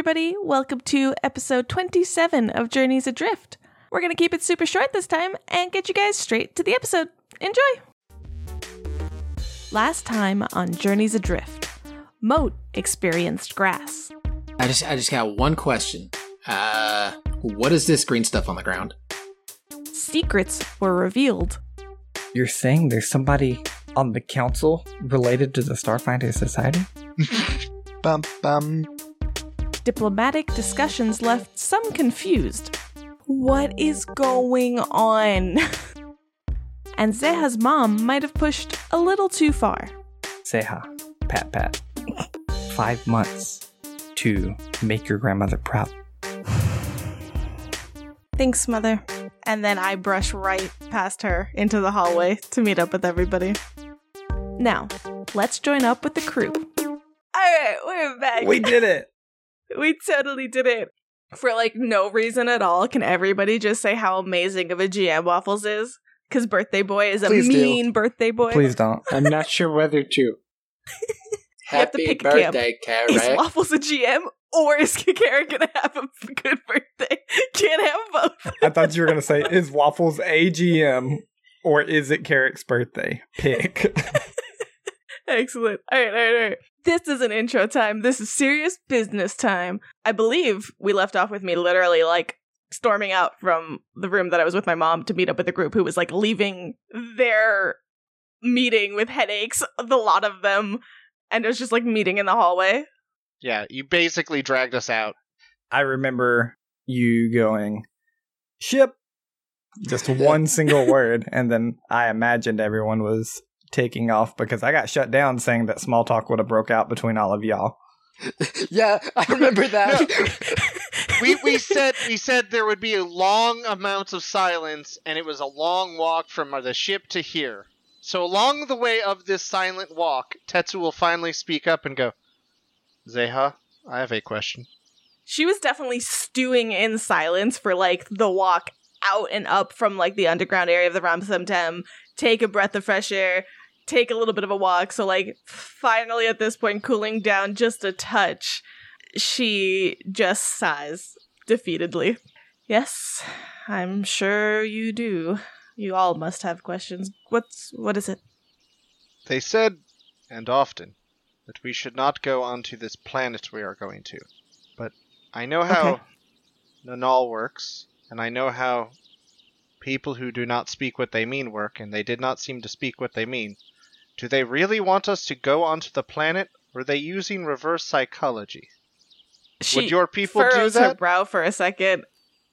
everybody. Welcome to episode 27 of Journeys Adrift. We're going to keep it super short this time and get you guys straight to the episode. Enjoy! Last time on Journeys Adrift, Moat experienced grass. I just I just got one question. Uh what is this green stuff on the ground? Secrets were revealed. You're saying there's somebody on the council related to the Starfinder Society? Bum bum. Diplomatic discussions left some confused. What is going on? and Zeha's mom might have pushed a little too far. Seha, pat pat. Five months to make your grandmother proud. Thanks, Mother. And then I brush right past her into the hallway to meet up with everybody. Now, let's join up with the crew. Alright, we're back. We did it! We totally did it. For like no reason at all, can everybody just say how amazing of a GM Waffles is? Because Birthday Boy is a Please do. mean birthday boy. Please don't. I'm not sure whether to. You have to Happy pick a camp. birthday, Is Carrot. Waffles a GM or is Kikara gonna have a good birthday? Can't have both. I thought you were going to say, is Waffles AGM or is it Carrick's birthday? Pick. Excellent. All right, all right, all right. This isn't intro time. This is serious business time. I believe we left off with me literally like storming out from the room that I was with my mom to meet up with a group who was like leaving their meeting with headaches, the lot of them, and it was just like meeting in the hallway. Yeah, you basically dragged us out. I remember you going, ship, just one single word. And then I imagined everyone was taking off because I got shut down saying that small talk would have broke out between all of y'all. Yeah, I remember that. We we said we said there would be a long amount of silence, and it was a long walk from uh, the ship to here. So along the way of this silent walk, Tetsu will finally speak up and go, Zeha, I have a question. She was definitely stewing in silence for like the walk out and up from like the underground area of the Ramsamtem, take a breath of fresh air, take a little bit of a walk. So like finally at this point cooling down just a touch, she just sighs defeatedly. Yes, I'm sure you do. You all must have questions. What's what is it? They said, and often, that we should not go onto this planet we are going to. But I know how Okay. Nanal works, and I know how people who do not speak what they mean work, and they did not seem to speak what they mean. Do they really want us to go onto the planet, or are they using reverse psychology? She your people do furrows her brow for a second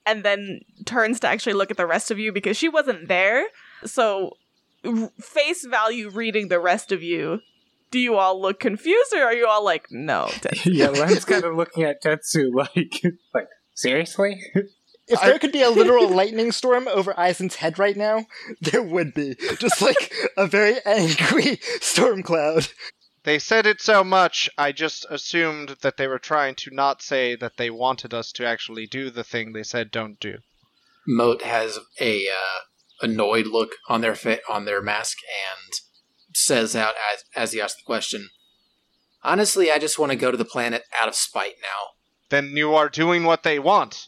and then turns to actually look at the rest of you because she wasn't there. So, r- face value reading the rest of you. Do you all look confused or are you all like, no? Tetsu?" yeah, Len's kind of looking at Tetsu like, like seriously? If there could be a literal lightning storm over Eisen's head right now, there would be. Just like a very angry storm cloud. They said it so much, I just assumed that they were trying to not say that they wanted us to actually do the thing they said don't do. Moat has a uh, annoyed look on their fa- on their mask and says out as as he asks the question. Honestly, I just want to go to the planet out of spite now. Then you are doing what they want.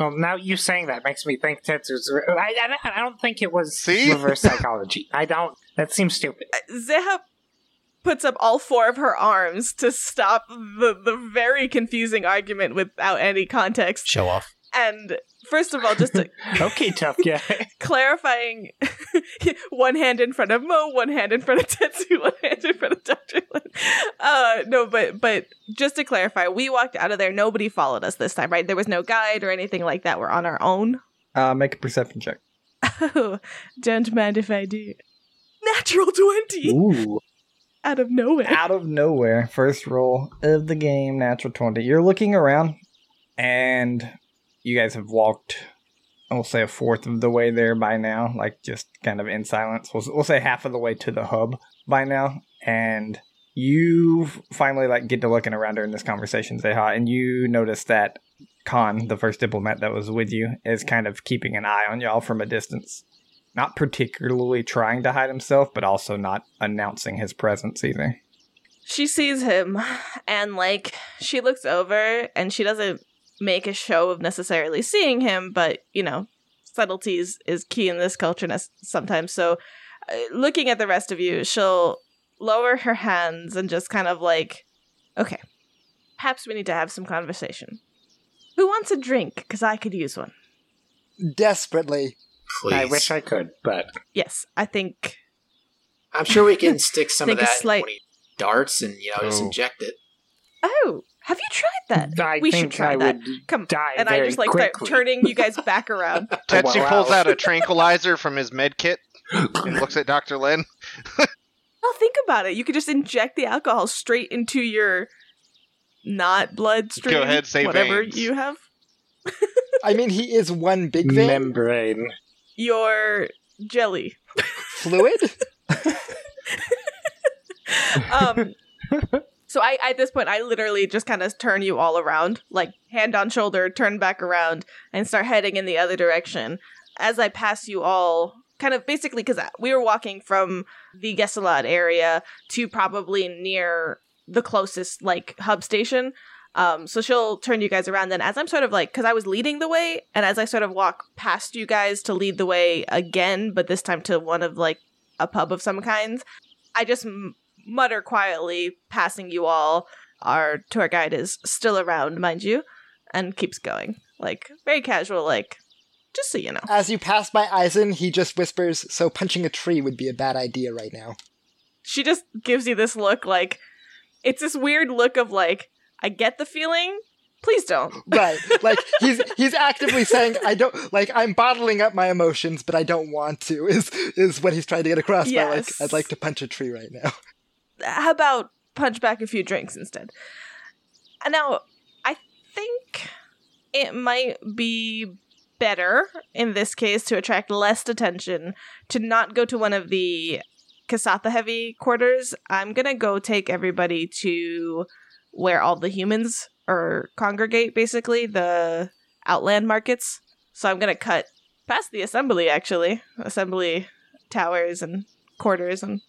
Well, now you saying that makes me think Tetsu's. I, I, I don't think it was See? reverse psychology. I don't. That seems stupid. Uh, Zeha puts up all four of her arms to stop the, the very confusing argument without any context. Show off. And first of all, just to Okay, tough guy. clarifying one hand in front of Mo, one hand in front of Tetsu, one hand in front of Dr. Lin. Uh no, but but just to clarify, we walked out of there, nobody followed us this time, right? There was no guide or anything like that. We're on our own. Uh, make a perception check. Oh, don't mind if I do. Natural 20 Ooh. out of nowhere. Out of nowhere, first roll of the game, natural 20. You're looking around, and you guys have walked, we'll say a fourth of the way there by now, like just kind of in silence. We'll, we'll say half of the way to the hub by now, and you finally like get to looking around during this conversation, Zeha, and you notice that Khan, the first diplomat that was with you, is kind of keeping an eye on y'all from a distance. Not particularly trying to hide himself, but also not announcing his presence either. She sees him and like she looks over and she doesn't make a show of necessarily seeing him, but you know, subtleties is key in this culture nes- sometimes. So, uh, looking at the rest of you, she'll lower her hands and just kind of like, okay, perhaps we need to have some conversation. Who wants a drink? Because I could use one. Desperately. Please. I wish I could, but Yes, I think. I'm sure we can stick some of Think that slight- darts and you know just Oh. inject it. Oh, have you tried that? I we should try I that. would Come, die and I just like quickly. start turning you guys back around. Tetsu Wow. pulls out a tranquilizer from his med kit and looks at Dr. Lin. Well, think about it. You could just inject the alcohol straight into your not bloodstream. Go ahead, say whatever veins. you have. I mean, he is one big vein membrane. Your jelly. fluid. Um. So I, at this point, I literally just kind of turn you all around, like hand on shoulder, turn back around, and start heading in the other direction. As I pass you all, kind of basically because we were walking from the Gesselad area to probably near the closest like hub station. Um, so she'll turn you guys around. Then, as I'm sort of like, because I was leading the way, and as I sort of walk past you guys to lead the way again, but this time to one of like a pub of some kinds, I just mutter quietly, passing you all. Our tour guide is still around, mind you, and keeps going. Like, very casual, like, just so you know. As you pass by Eisen, he just whispers, "So punching a tree would be a bad idea right now." She just gives you this look like, it's this weird look of like, I get the feeling, please don't. Right, like he's he's actively saying, "I don't like. I'm bottling up my emotions, but I don't want to." Is is what he's trying to get across by like, "I'd like to punch a tree right now." How about punch back a few drinks instead? Now, I think it might be better in this case to attract less attention to not go to one of the Kasatha heavy quarters. I'm gonna go take everybody to where all the humans are congregate, basically the outland markets. So I'm gonna cut past the assembly, actually, assembly towers and quarters, and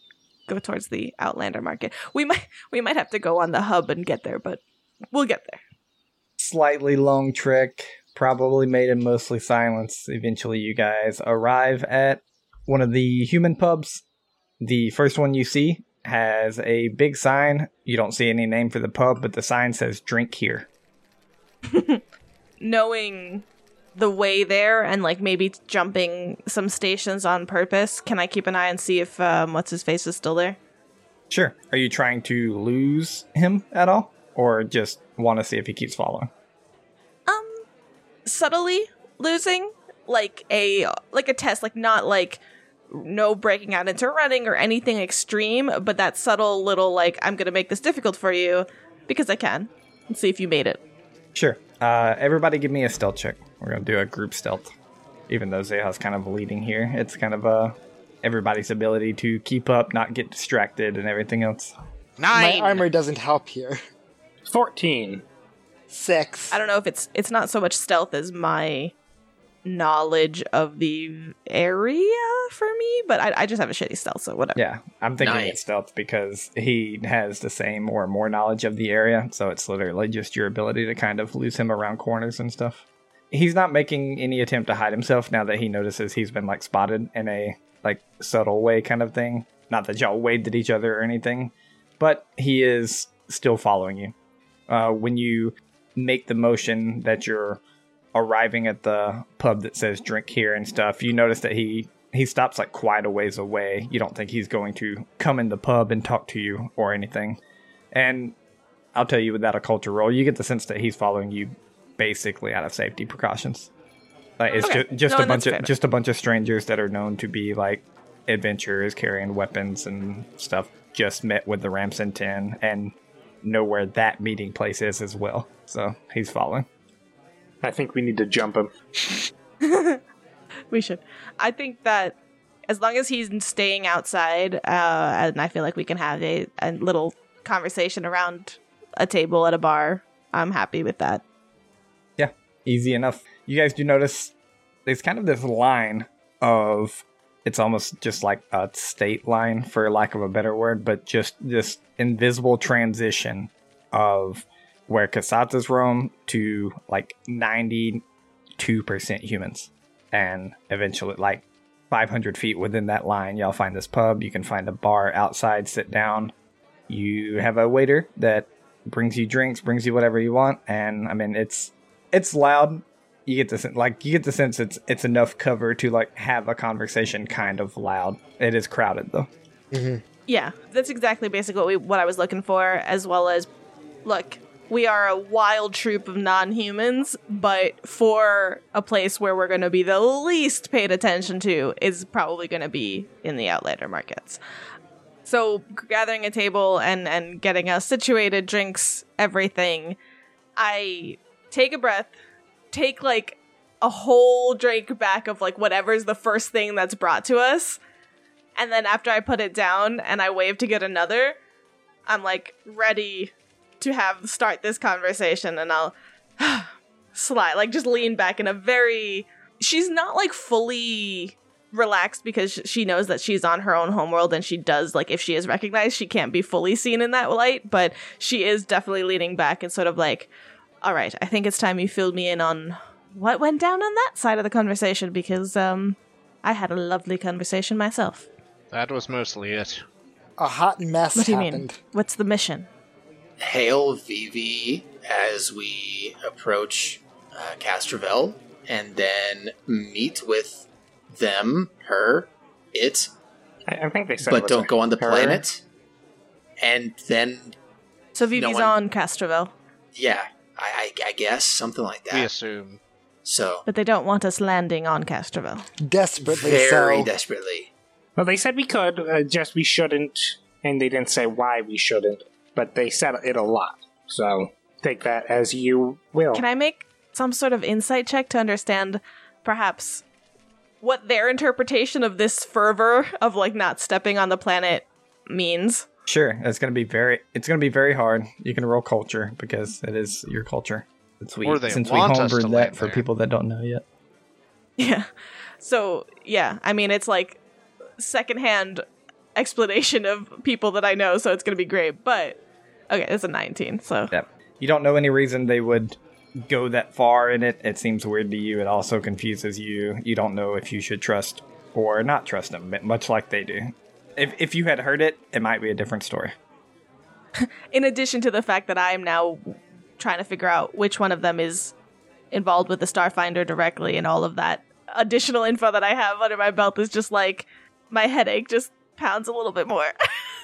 go towards the outlander market. We might we might have to go on the hub and get there, but we'll get there. Slightly long trek, probably made in mostly silence. Eventually, you guys arrive at one of the human pubs. The first one you see has a big sign. You don't see any name for the pub, but the sign says "Drink here." Knowing the way there and like maybe jumping some stations on purpose, can I keep an eye and see if um, what's his face is still there? Sure. Are you trying to lose him at all, or just want to see if he keeps following? Um, subtly losing like a like a test, like not like no breaking out into running or anything extreme, but that subtle little like I'm gonna make this difficult for you because I can. And see if you made it. Sure. Uh, everybody, give me a stealth check. We're gonna do a group stealth. Even though Zeha's kind of leading here, it's kind of uh, everybody's ability to keep up, not get distracted, and everything else. Nine. My armor doesn't help here. 14. Six. I don't know if it's it's not so much stealth as my knowledge of the area for me, but I, I just have a shitty stealth, so whatever. Yeah, I'm thinking Nice. it's stealth because he has the same or more knowledge of the area, so it's literally just your ability to kind of lose him around corners and stuff. He's not making any attempt to hide himself now that he notices he's been like spotted in a like subtle way kind of thing. Not that y'all waved at each other or anything, but he is still following you. Uh, when you make the motion that you're arriving at the pub that says drink here and stuff, you notice that he he stops like quite a ways away. You don't think he's going to come in the pub and talk to you or anything. And I'll tell you, without a culture roll, you get the sense that he's following you basically out of safety precautions. Like it's Okay. ju- just No, a bunch of fair. just a bunch of strangers that are known to be like adventurers carrying weapons and stuff. Just met with the Ramson Ten and know where that meeting place is as well. So he's following. I think we need to jump him. We should. I think that as long as he's staying outside, uh, and I feel like we can have a, a little conversation around a table at a bar, I'm happy with that. Easy enough. You guys do notice there's kind of this line of it's almost just like a state line for lack of a better word, but just this invisible transition of where Kasathas roam to like 92% humans. And eventually, like 500 feet within that line, y'all find this pub. You can find a bar outside, sit down. You have a waiter that brings you drinks, brings you whatever you want. And I mean, it's it's loud. You get the sen- like you get the sense it's it's enough cover to like have a conversation kind of loud. It is crowded though. Mm-hmm. Yeah, that's exactly basically what, we, what I was looking for, as well as look, we are a wild troop of non humans, but for a place where we're going to be the least paid attention to is probably going to be in the outlander markets. So, gathering a table and, and getting us situated, drinks, everything, I take a breath, take like a whole drink back of like whatever's the first thing that's brought to us. And then after I put it down and I wave to get another, I'm like ready to have start this conversation and I'll slide like just lean back in a very she's not like fully relaxed because she knows that she's on her own homeworld and she does like if she is recognized she can't be fully seen in that light but she is definitely leaning back and sort of like all right i think it's time you filled me in on what went down on that side of the conversation because um i had a lovely conversation myself That was mostly it. A hot mess what do you happened. mean what's the mission hail Vivi as we approach uh, Castrovel, and then meet with them, her, it, I, I think they said. it but was don't a go on the her. planet. And then, so vivi's one- on castrovel yeah, I, I, I guess something like that. We assume. So but they don't want us landing on Castrovel. Desperately very so. desperately. Well, they said we could, uh, just we shouldn't, and they didn't say why we shouldn't. But they said it a lot, so take that as you will. Can I make some sort of insight check to understand perhaps what their interpretation of this fervor of like not stepping on the planet means? Sure, it's gonna be very it's gonna be very hard. You can roll culture because it is your culture. Since we Or they since we want us to homebrewed that for there. people that don't know yet. Yeah. So, yeah, I mean it's like secondhand explanation of people that I know, so it's going to be great, but okay, it's a 19. So, Yep. You don't know any reason they would go that far in it. It seems weird to you. It also confuses you. You don't know if you should trust or not trust them, much like they do. If if you had heard it, it might be a different story. in addition to the fact that I am now trying to figure out which one of them is involved with the Starfinder directly and all of that additional info that I have under my belt is just like my headache just pounds a little bit more.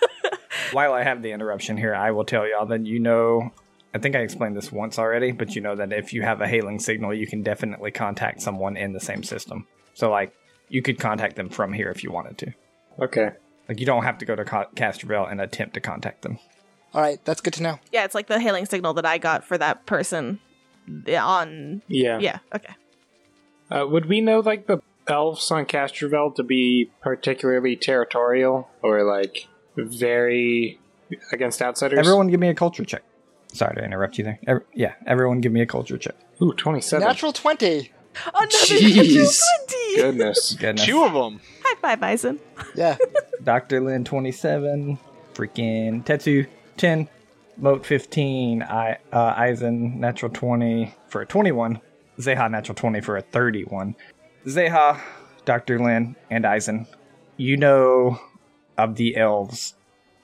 While I have the interruption here, I will tell y'all that you know. I think I explained this once already, but you know that if you have a hailing signal, you can definitely contact someone in the same system. So, like, you could contact them from here if you wanted to. Okay. Like, you don't have to go to Co- Castrovel and attempt to contact them. All right, that's good to know. yeah, it's like the hailing signal that I got for that person on Yeah. Yeah, okay. Uh, would we know like the elves on Castrovel to be particularly territorial or like very against outsiders? Everyone, give me a culture check. Sorry to interrupt you there. Ev- yeah, everyone, give me a culture check. Ooh, twenty-seven. Natural 20. Another Jeez. natural 20! Goodness. Goodness. Two of them. High five, Bison. Yeah. Dr. Lin, 27. Freaking Tetsu, 10. Moat, 15. I, uh, Eisen, natural 20 for a 21. Zeha, natural 20 for a 31. Zeha, Dr. Lin, and Eisen, you know of the elves.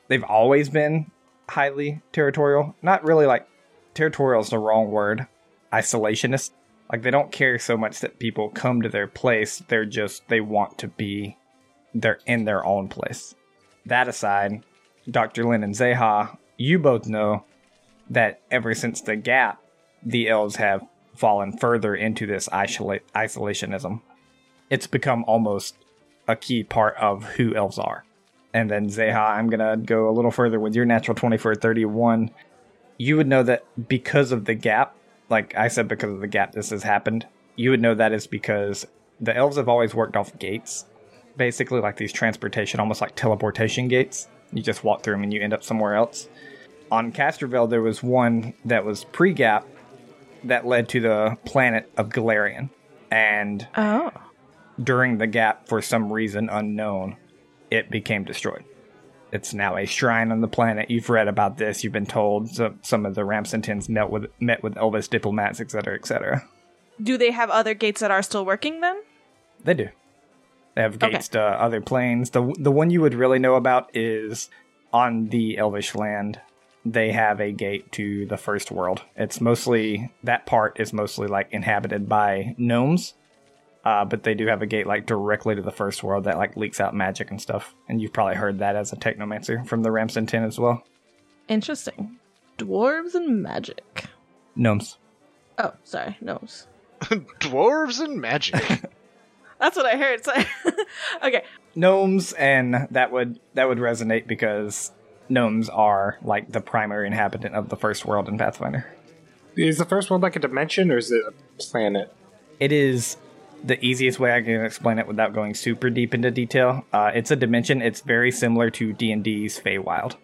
They've always been highly territorial. Not really like territorial is the wrong word. Isolationist. Like they don't care so much that people come to their place. They're just they want to be they're in their own place. That aside, Dr. Lin and Zeha, you both know that ever since the gap, the elves have fallen further into this isola- isolationism. It's become almost a key part of who elves are. And then Zeha, I'm gonna go a little further with your natural 20 for 31. You would know that because of the gap, like I said, because of the gap this has happened, you would know that is because the elves have always worked off gates basically like these transportation, almost like teleportation gates. You just walk through them and you end up somewhere else. On Castrovel, there was one that was pre gap that led to the planet of Golarion. And Oh. during the gap, for some reason unknown, it became destroyed. It's now a shrine on the planet. You've read about this. You've been told some, some of the Ramsentins met with met with Elvis diplomats, etc., etc. Do they have other gates that are still working then? They do. They have Okay. gates to other planes. The the one you would really know about is on the Elvish land. They have a gate to the first world. It's mostly that part is mostly like inhabited by gnomes. Uh, but they do have a gate like directly to the first world that like leaks out magic and stuff. And you've probably heard that as a technomancer from the Ramson 10 as well. Interesting. Dwarves and magic. Gnomes. Oh, sorry, gnomes. Dwarves and magic. That's what I heard. So okay. Gnomes and that would that would resonate because gnomes are like the primary inhabitant of the first world in Pathfinder. Is the first world like a dimension or is it a planet? It is the easiest way I can explain it without going super deep into detail. Uh, it's a dimension. It's very similar to D and D's Feywild,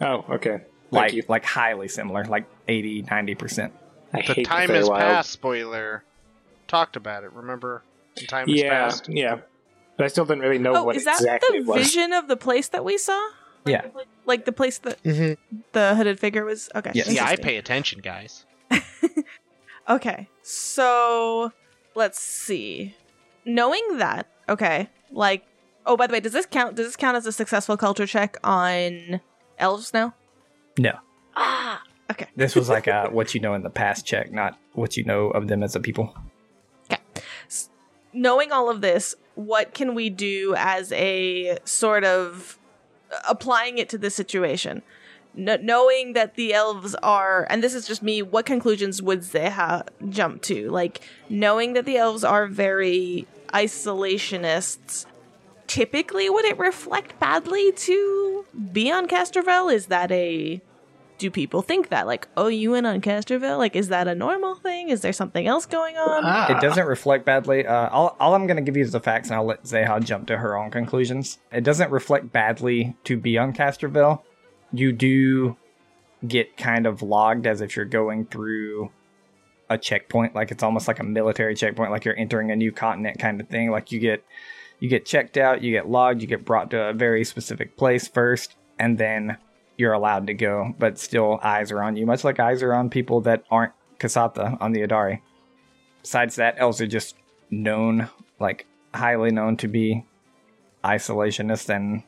Oh, okay. Thank like you. like highly similar, like 80 90 percent. The time has Feywild. passed. Spoiler. Talked about it. Remember? The time has Yeah, passed. yeah. But I still didn't really know Oh, what is that exactly the it was. vision of the place that we saw? Yeah, Like the place that hmm the hooded figure was? Okay. Yes. Yeah, I pay attention, guys. Okay, so let's see. Knowing that, okay, like, oh, by the way, does this count? Does this count as a successful culture check on elves now? no. Ah, okay. This was like a what you know in the past check, not what you know of them as a people. Knowing all of this, what can we do as a sort of applying it to this situation? Kn- knowing that the elves are, and this is just me, what conclusions would Zeha jump to? Like, knowing that the elves are very isolationists, typically would it reflect badly to be on Castrovel? Is that a. Do people think that? Like, oh, you went on Castrovel? Like, is that a normal thing? Is there something else going on? Ah. It doesn't reflect badly. Uh, all, all I'm going to give you is the facts, and I'll let Zeha jump to her own conclusions. It doesn't reflect badly to be on Castrovel. You do get kind of logged as if you're going through a checkpoint, like it's almost like a military checkpoint, like you're entering a new continent kind of thing. Like you get you get checked out, you get logged, you get brought to a very specific place first, and then you're allowed to go. But still, eyes are on you, much like eyes are on people that aren't Kasatha on the Adari besides that, elves are just known, like highly known to be isolationist, and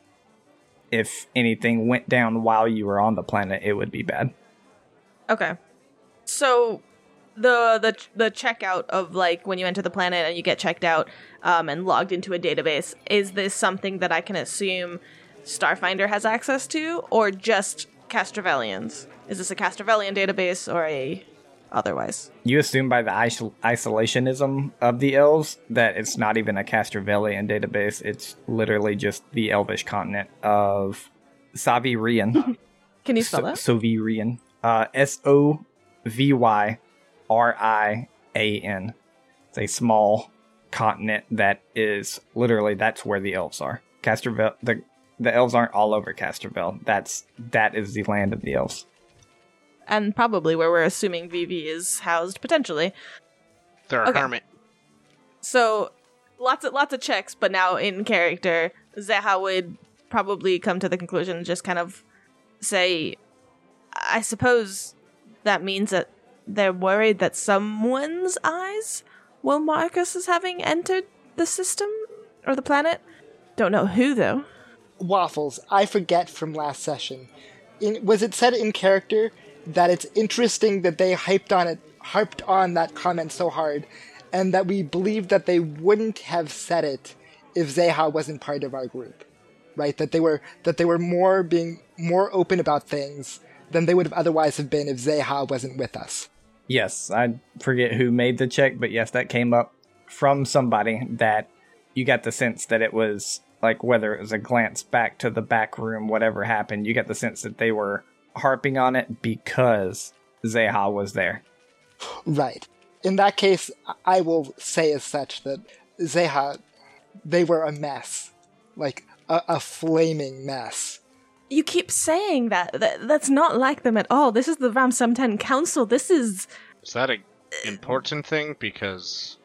if anything went down while you were on the planet, it would be bad. Okay. So the the the checkout of like when you enter the planet and you get checked out um, and logged into a database is this something that I can assume Starfinder has access to, or just Castrovelians? Is this a Castrovelian database or a otherwise? You assume by the isol- isolationism of the elves that it's not even a Castrovelian database, it's literally just the elvish continent of Sovyrian. Can you spell that? Sovyrian. Uh, S O V Y R I A N. It's a small continent that is literally that's where the elves are. Castrovel. The the elves aren't all over Castrovel. That's that is the land of the elves. and probably where we're assuming Vivi is housed potentially. They're a Okay. hermit. So lots of lots of checks, but now in character, Zeha would probably come to the conclusion just kind of say, I suppose that means that they're worried that someone's eyes will Marcus is having entered the system or the planet. Don't know who though. Waffles, I forget from last session. In, was it said in character that it's interesting that they hyped on it, harped on that comment so hard, and that we believed that they wouldn't have said it if Zeha wasn't part of our group, right? That they were that they were more being more open about things than they would have otherwise have been if Zeha wasn't with us. Yes, I forget who made the check, but yes, that came up from somebody that you got the sense that it was like whether it was a glance back to the back room, whatever happened, you get the sense that they were harping on it because Zeha was there. Right. In that case, I- I will say as such that Zeha, they were a mess, like a, a flaming mess. You keep saying that. that. That's not like them at all. This is the Ramsam 10 Council. This is Is that an important thing? Because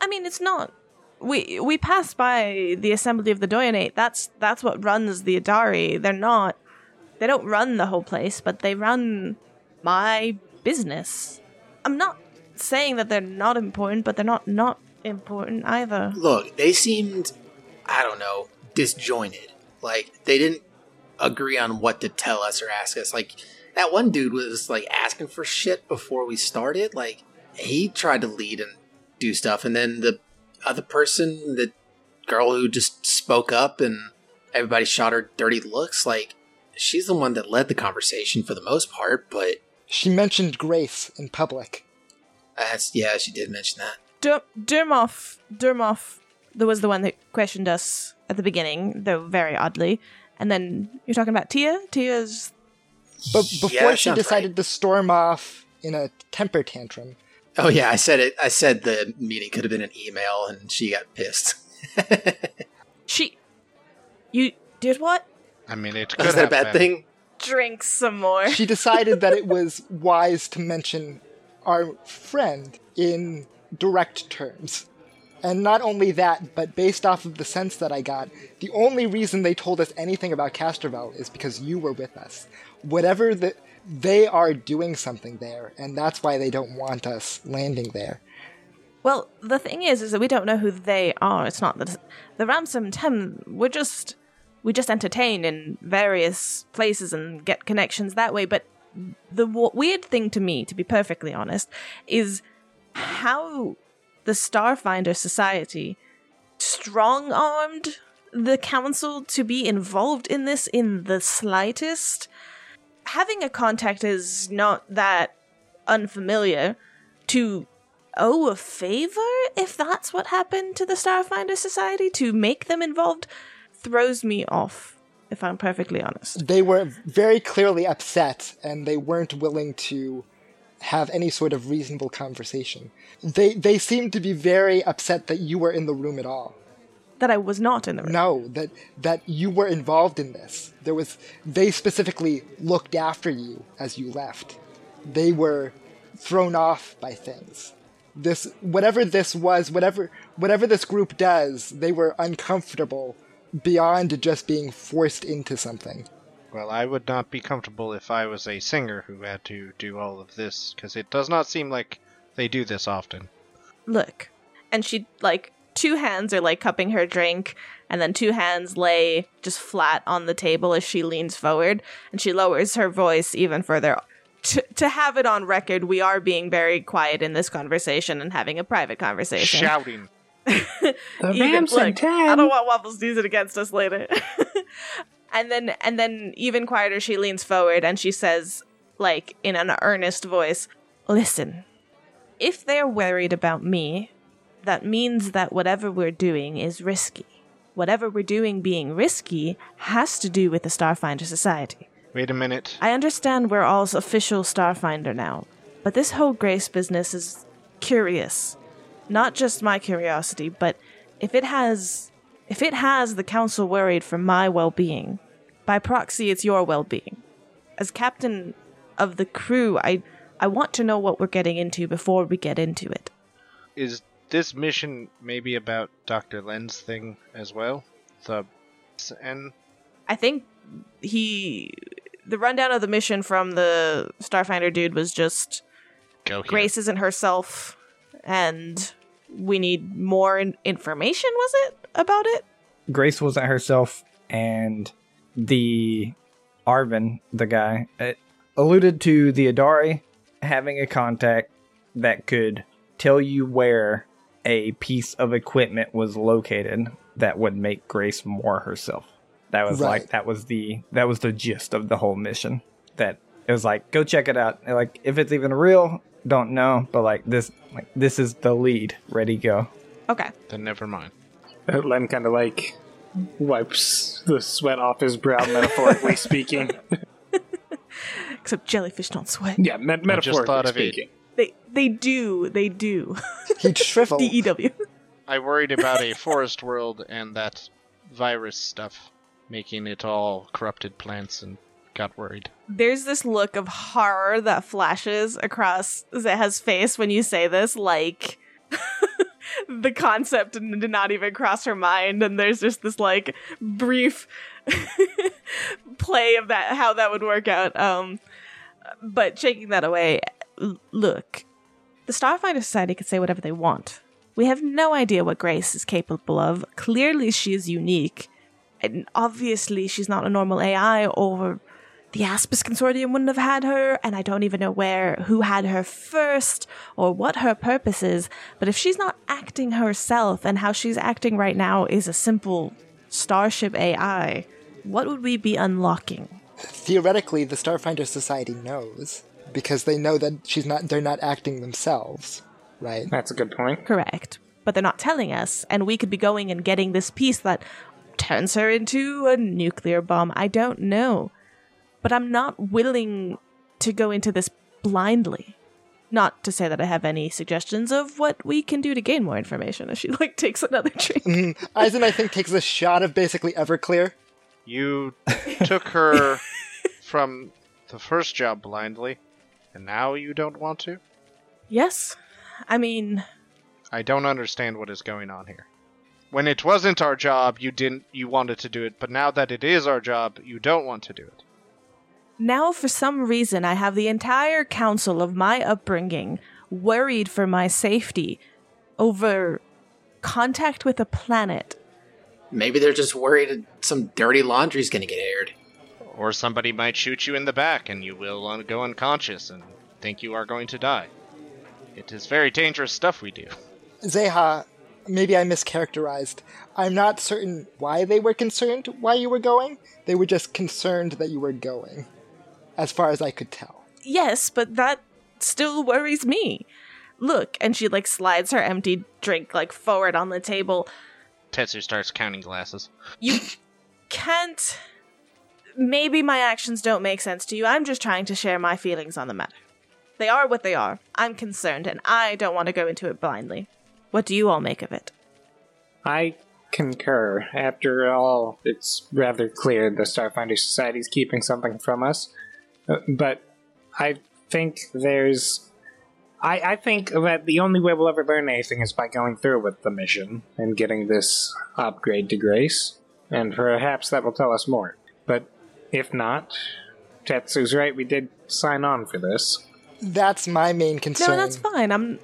I mean, it's not we we pass by the assembly of the Doyanate. That's that's what runs the Adari. They're not they don't run the whole place, but they run my business. I'm not saying that they're not important, but they're not not important either. Look, they seemed, I don't know, disjointed. Like they didn't agree on what to tell us or ask us. Like that one dude was like asking for shit before we started. Like he tried to lead and do stuff, and then the other person, the girl who just spoke up and everybody shot her dirty looks, like she's the one that led the conversation for the most part. But She mentioned Grace in public. that's yeah, she did mention that. Dur- Durmov, Durmov, there was the one that questioned us at the beginning, though very oddly. And then you're talking about Tia. Tia's But before Yeah, she sounds decided to storm off in a temper tantrum, Oh yeah, I said it. I said the meeting could have been an email, and she got pissed. she. You did what? I mean, it could Is that a bad been. thing? Drink some more. she decided that it was wise to mention our friend in direct terms. And not only that, but based off of the sense that I got, the only reason they told us anything about Castrovel is because you were with us. Whatever the they are doing something there, and that's why they don't want us landing there. Well, the thing is, is that we don't know who they are. It's not the the ransom tem. We're just we just entertain in various places and get connections that way. But the w- weird thing to me, to be perfectly honest, is how the Starfinder Society strong armed the council to be involved in this in the slightest. Having a contact is not that unfamiliar to owe a favor if that's what happened to the Starfinder Society to make them involved throws me off if I'm perfectly honest. They were very clearly upset, and they weren't willing to have any sort of reasonable conversation. They they seemed to be very upset that you were in the room at all. That I was not in the room. No, that that you were involved in this. There was they specifically looked after you as you left. They were thrown off by things. This whatever this was, whatever whatever this group does, they were uncomfortable beyond just being forced into something. Well, I would not be comfortable if I was a singer who had to do all of this, because it does not seem like they do this often. Look. And she like two hands are like cupping her drink and then two hands lay just flat on the table as she leans forward and she lowers her voice even further. To, to have it on record, we are being very quiet in this conversation and having a private conversation. Shouting. The Even- Ramson look, 10. I don't want Waffles to use it against us later. and then and then even quieter she leans forward and she says like in an earnest voice, "Listen. If they're worried about me, that means that whatever we're doing is risky. Whatever we're doing being risky has to do with the Starfinder Society. Wait a minute. I understand we're all official Starfinder now, but this whole Grace business is curious. Not just my curiosity, but if it has if it has the council worried for my well-being, by proxy it's your well-being. As captain of the crew, I I want to know what we're getting into before we get into it. Is this mission maybe about Dr. Len's thing as well? The and I think he the rundown of the mission from the Starfinder dude was just go here. Grace isn't herself, and we need more in- information. Was it about it? Grace wasn't herself, and the Arvin, the guy, it alluded to the Adari having a contact that could tell you where a piece of equipment was located that would make Grace more herself. That was Right. like that was the that was the gist of the whole mission. That it was like go check it out. And, like if it's even real, don't know, but like this like this is the lead. Ready go. Okay. Then never mind. Len kind of like wipes the sweat off his brow, metaphorically speaking. Except jellyfish don't sweat. yeah, me- metaphorically thought of it. Speaking. They they do. They do. He'd shrivel. D E W. I worried about a forest world and that virus stuff, making it all corrupted plants, and got worried. There's this look of horror that flashes across Zeha's face when you say this, like the concept did not even cross her mind, and there's just this like brief play of that how that would work out. Um, but shaking that away, look, the Starfinder Society can say whatever they want. We have no idea what Grace is capable of. Clearly, she is unique, and obviously, she's not a normal AI. Or the Aspis Consortium wouldn't have had her, and I don't even know where who had her first or what her purpose is. But if she's not acting herself, and how she's acting right now is a simple Starship AI, what would we be unlocking? Theoretically, the Starfinder Society knows because they know that she's not. They're not acting themselves, right? That's a good point. Correct. But they're not telling us, and we could be going and getting this piece that turns her into a nuclear bomb. I don't know. But I'm not willing to go into this blindly. Not to say that I have any suggestions of what we can do to gain more information as she like takes another drink. Mm-hmm. Eisen, I think, takes a shot of basically Everclear. You took her from the first job blindly, and now you don't want to? yes. I mean, I don't understand what is going on here. When it wasn't our job, you didn't you wanted to do it, but now that it is our job, you don't want to do it. Now, for some reason, I have the entire council of my upbringing worried for my safety over contact with a planet. Maybe they're just worried some dirty laundry's gonna get aired. Or somebody might shoot you in the back and you will un- go unconscious and think you are going to die. It is very dangerous stuff we do. Zeha, maybe I mischaracterized. I'm not certain why they were concerned why you were going. They were just concerned that you were going, as far as I could tell. Yes, but that still worries me. Look, and she like slides her empty drink like forward on the table. Tetsu starts counting glasses. You can't. Maybe my actions don't make sense to you. I'm just trying to share my feelings on the matter. They are what they are. I'm concerned, and I don't want to go into it blindly. What do you all make of it? I concur. After all, it's rather clear the Starfinder Society is keeping something from us. Uh, But I think there's. I, I think that the only way we'll ever learn anything is by going through with the mission and getting this upgrade to Grace. And perhaps that will tell us more. But if not, Tetsu's right, we did sign on for this. That's my main concern. No, that's fine. I'm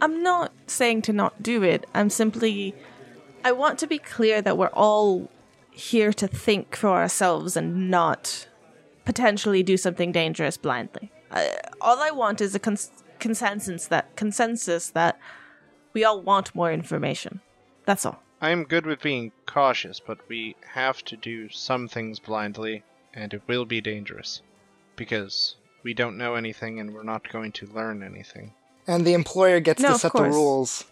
I'm not saying to not do it. I'm simply I want to be clear that we're all here to think for ourselves and not potentially do something dangerous blindly. Uh, all I want is a cons- consensus that consensus that we all want more information. That's all. I am good with being cautious, but we have to do some things blindly, and it will be dangerous. Because we don't know anything and we're not going to learn anything. And the employer gets No, to of set the rules.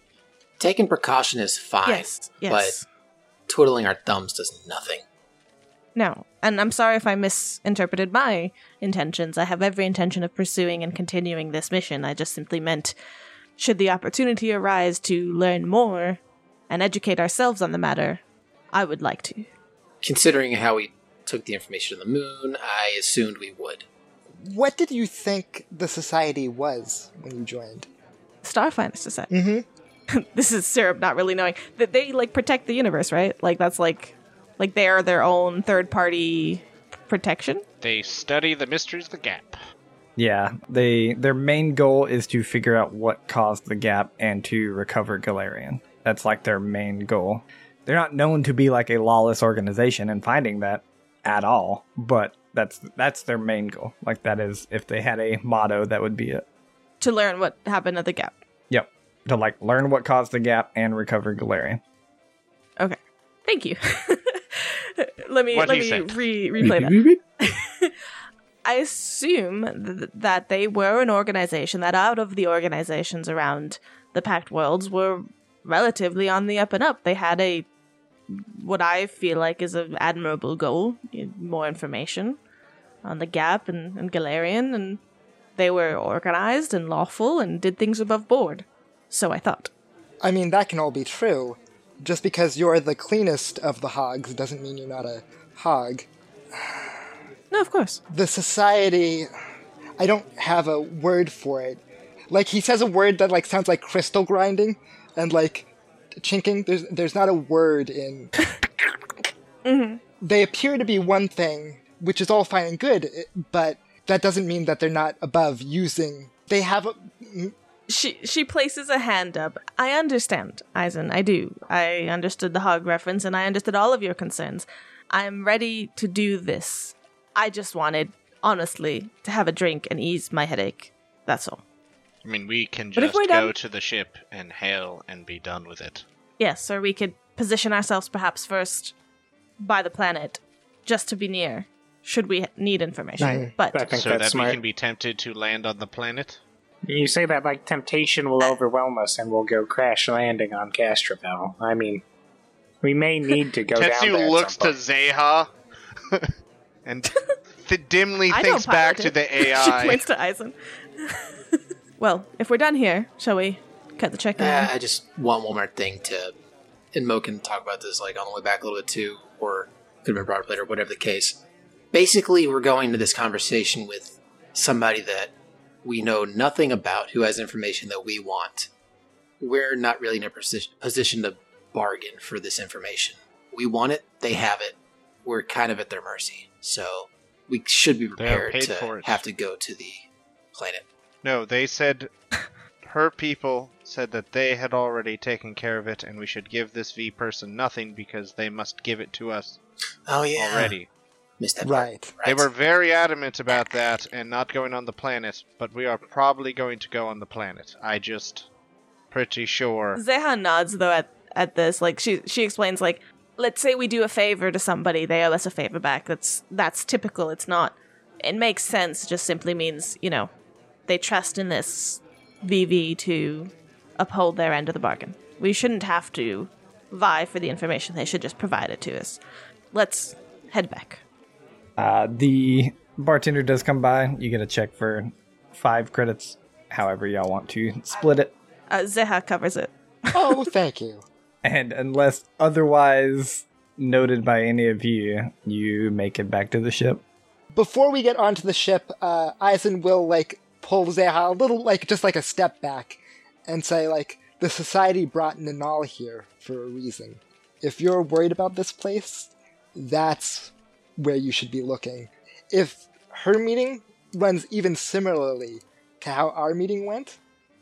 Taking precaution is fine, yes. Yes. but twiddling our thumbs does nothing. No, and I'm sorry if I misinterpreted my intentions. I have every intention of pursuing and continuing this mission. I just simply meant, should the opportunity arise to learn more and educate ourselves on the matter, I would like to. Considering how we took the information to the moon, I assumed we would. What did you think the society was when you joined? Starfinder Society. Mm-hmm. this is syrup not really knowing that they like protect the universe, right? Like that's like, like they are their own third party protection. They study the mysteries of the gap. Yeah, they their main goal is to figure out what caused the gap and to recover Golarion. That's like their main goal. They're not known to be like a lawless organization and finding that at all, but that's that's their main goal. Like that is if they had a motto that would be it. To learn what happened at the gap. Yep. To like learn what caused the gap and recover Golarion. Okay. Thank you. let me What let me said. re replay that. I assume th- that they were an organization that out of the organizations around the Pact Worlds were relatively on the up and up. They had a what I feel like is an admirable goal, more information on the Gap and, and Golarion, and they were organized and lawful and did things above board. So I thought. I mean, that can all be true. Just because you're the cleanest of the hogs doesn't mean you're not a hog. No, of course. The society, I don't have a word for it. Like he says a word that like sounds like crystal grinding, and like chinking. There's there's not a word in. Mm-hmm. They appear to be one thing, which is all fine and good, eh, but that doesn't mean that they're not above using. They have a, She she places a hand up. I understand, Eisen. I do. I understood the hog reference, and I understood all of your concerns. I'm ready to do this. I just wanted, honestly, to have a drink and ease my headache. That's all. I mean, we can But if just we're go done- to the ship and hail and be done with it. Yes, or we could position ourselves perhaps first by the planet, just to be near, should we need information. Right. But I think so that's that smart. we can be tempted to land on the planet. You say that like temptation will overwhelm us and we'll go crash landing on Castrovel. I mean, we may need to go down there. Tetsu at looks some to point. Zeha and th- dimly I thinks back to it. the she AI. points to Eisen. Well, if we're done here, shall we cut the check? Uh, I just want one more thing to, and Mo can talk about this like on the way back a little bit too, or could have been brought up later, whatever the case. Basically, we're going to this conversation with somebody that we know nothing about, who has information that we want. We're not really in a position, position to bargain for this information. We want it, they have it. We're kind of at their mercy, so we should be prepared to have to go to the planet. No, they said her people said that they had already taken care of it, and we should give this V person nothing because they must give it to us Oh yeah, already. missed that part. right. They were very adamant about that and not going on the planet, but we are probably going to go on the planet. I just pretty sure. Zeha nods though at at this. Like she she explains like, let's say we do a favor to somebody, they owe us a favor back. That's that's typical. It's not. It makes sense. It just simply means you know, they trust in this VV to uphold their end of the bargain. We shouldn't have to vie for the information. They should just provide it to us. Let's head back. Uh, the bartender does come by. You get a check for five credits. However, y'all want to split it. Uh, Zeha covers it. Oh, thank you. And unless otherwise noted by any of you, you make it back to the ship. Before we get onto the ship, uh, Eisen will like pull Zeha a little, like just like a step back, and say like, "The society brought Nanal here for a reason. If you're worried about this place, that's where you should be looking. If her meeting runs even similarly to how our meeting went,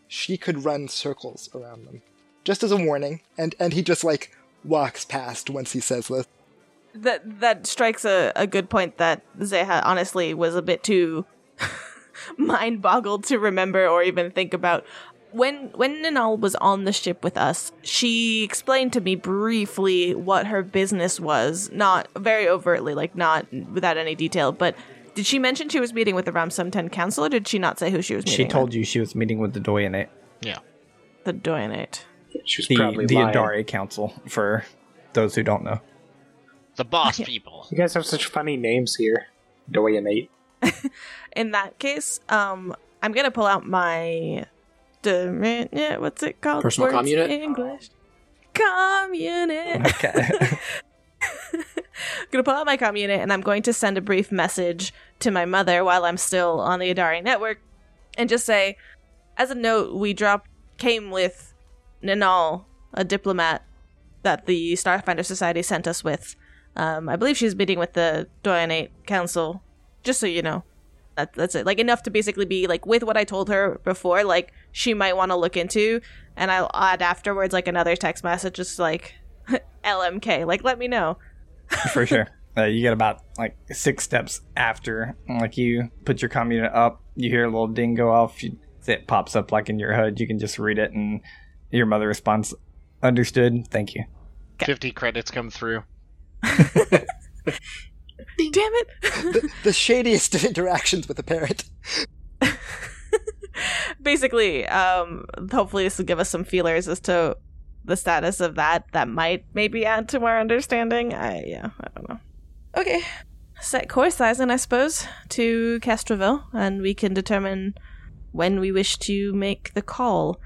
she could run circles around them. Just as a warning." And and he just like walks past once he says this. That that strikes a, a good point that Zeha honestly was a bit too mind boggled to remember or even think about. When when Ninal was on the ship with us, she explained to me briefly what her business was, not very overtly, like not without any detail, but did she mention she was meeting with the Ramsum 10 Council or did she not say who she was meeting She told you she was meeting with the Doyenate, Yeah. The Doyenate. She was the, probably the lying. Adare Council, for those who don't know. The boss people. You guys have such funny names here. Doyenate. In that case, um, I'm gonna pull out my, yeah, what's it called? Personal Words comm unit? English. Com unit. Okay. I'm gonna pull out my comm unit, and I'm going to send a brief message to my mother while I'm still on the Adari network, and just say, as a note, we dropped came with Ninal, a diplomat that the Starfinder Society sent us with. Um, I believe she's meeting with the Doyenate Council. Just so you know, that, that's it. Like enough to basically be like with what I told her before. Like she might want to look into, and I'll add afterwards like another text message, just like LMK. Like let me know. for sure. Uh, you get about like six steps after, like you put your comm unit up, you hear a little ding go off, you, it pops up like in your HUD. You can just read it, and your mother responds, "Understood, thank you." 50 credits come through. Damn it! the, the shadiest of interactions with a parent. basically um hopefully this will give us some feelers as to the status of that. That might maybe add to our understanding. I yeah i don't know. Okay. Set course Eisen, i suppose to Castrovel and we can determine when we wish to make the call.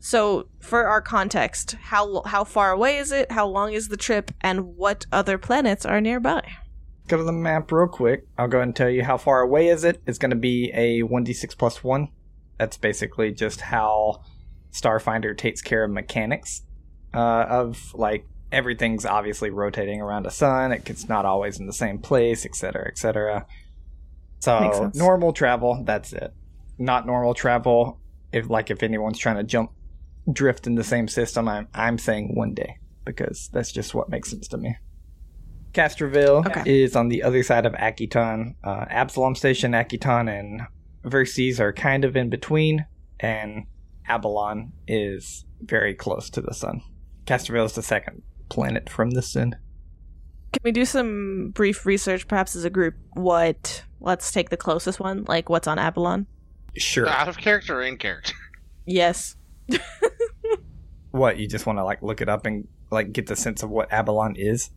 So for our context how how far away is it? How long is the trip? And what other planets are nearby Go to the map real quick. I'll go ahead and tell you how far away is it. It's going to be a 1d6 plus 1. That's basically just how Starfinder takes care of mechanics uh, of like everything's obviously rotating around a sun. It- It's not always in the same place, etc., etc. So normal travel, that's it. Not normal travel. If like if anyone's trying to jump drift in the same system, I'm I'm saying one day because that's just what makes sense to me. Castrovel Okay. is on the other side of Akiton. Uh, Absalom Station, Akiton, and Verces are kind of in between, and Aballon is very close to the sun. Castrovel is the second planet from the sun. Can we do some brief research, perhaps as a group? What? Let's take the closest one. Like what's on Aballon? Sure. Out of character or in character? Yes. What you just want to like look it up and like get the sense of what Aballon is?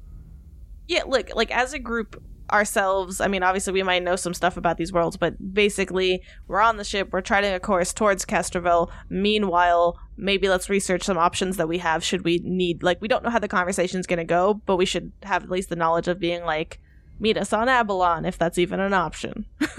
Yeah, look, like as a group ourselves, I mean, obviously we might know some stuff about these worlds, but basically we're on the ship, we're charting a course towards Castrovel. Meanwhile, maybe let's research some options that we have should we need like we don't know how the conversation's gonna go, but we should have at least the knowledge of being like, meet us on Aballon if that's even an option.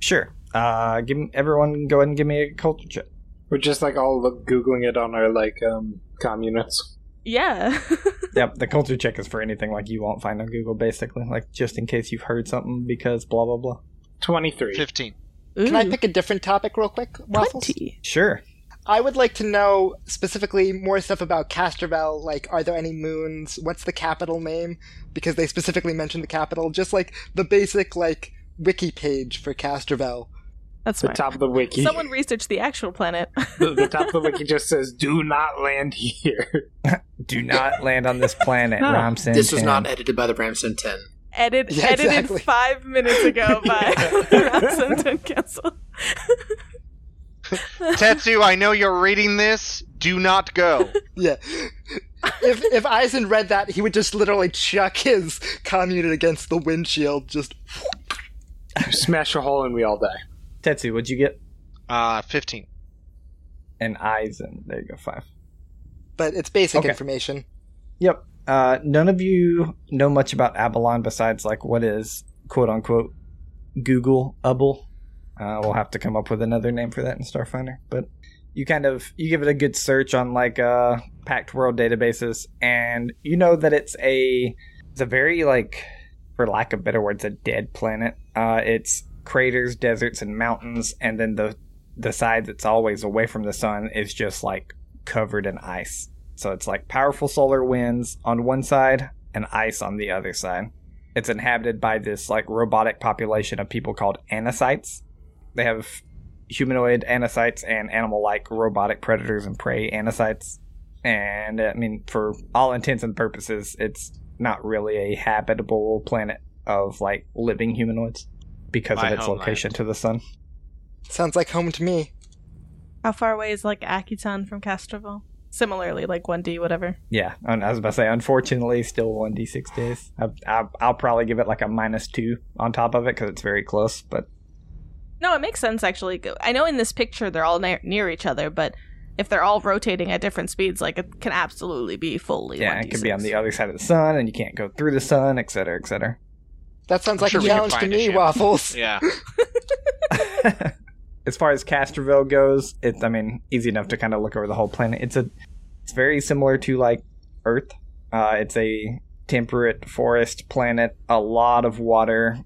Sure. Uh, give me, everyone go ahead and give me a culture check. We're just like all googling it on our like um comm units. yeah. Yep, the culture check is for anything like you won't find on Google, basically, like just in case you've heard something because blah blah blah. Twenty three. 15. Can I pick a different topic real quick, Waffles? 20. Sure. I would like to know specifically more stuff about Castrovel. Like, are there any moons? What's the capital name? Because they specifically mentioned the capital. Just like the basic like wiki page for Castrovel. That's The fine. top of the wiki. Someone researched the actual planet. the, the top of the wiki just says, "Do not land here." Do not land on this planet, No, Ramson. This was 10. not edited by the Ramson 10. Edit, Yeah, edited exactly. five minutes ago by Ramson Ten Cancel. Tetsu, I know you're reading this. Do not go. Yeah. if if Eisen read that, he would just literally chuck his comm unit against the windshield. Just Smash a hole and we all die. Tetsu, what'd you get? Uh, 15. And Eisen. There you go, five. but it's basic Okay. information. Yep. Uh, none of you know much about Aballon besides like what is quote unquote Google-able. Uh, we'll have to come up with another name for that in Starfinder. But you kind of you give it a good search on like uh Pact World databases, and you know that it's a it's a very like for lack of better words a dead planet. Uh, it's craters, deserts, and mountains, and then the the side that's always away from the sun is just like covered in ice. So it's like powerful solar winds on one side and ice on the other side. It's inhabited by this like robotic population of people called anacites. They have humanoid anacites and animal like robotic predators and prey anacites. And I mean, for all intents and purposes, it's not really a habitable planet of like living humanoids because My of its homeland. location to the sun. Sounds like home to me. How far away is like Akiton from Castrovel? Similarly, like 1D, whatever. Yeah, and I was about to say, unfortunately, still one d six days. I, I, I'll probably give it like a minus two on top of it because it's very close. But No, it makes sense actually. I know in this picture they're all near, near each other, but if they're all rotating at different speeds, like it can absolutely be fully. yeah, 1d6. it could be on the other side of the sun, and you can't go through the sun, et cetera, et cetera. That sounds I'm like sure a challenge to me. Waffles. Yeah. as far as Castrovel goes, it's I mean easy enough to kind of look over the whole planet. It's a it's very similar to like Earth. Uh, it's a temperate forest planet, a lot of water.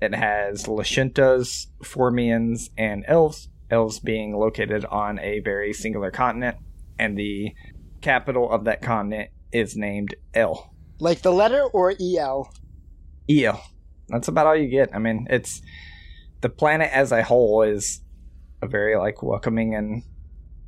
It has Lashuntas, Formians, and Elves. Elves being located on a very singular continent, and the capital of that continent is named El. Like the letter or EL? EL. That's about all you get. I mean, it's the planet as a whole is a very like welcoming and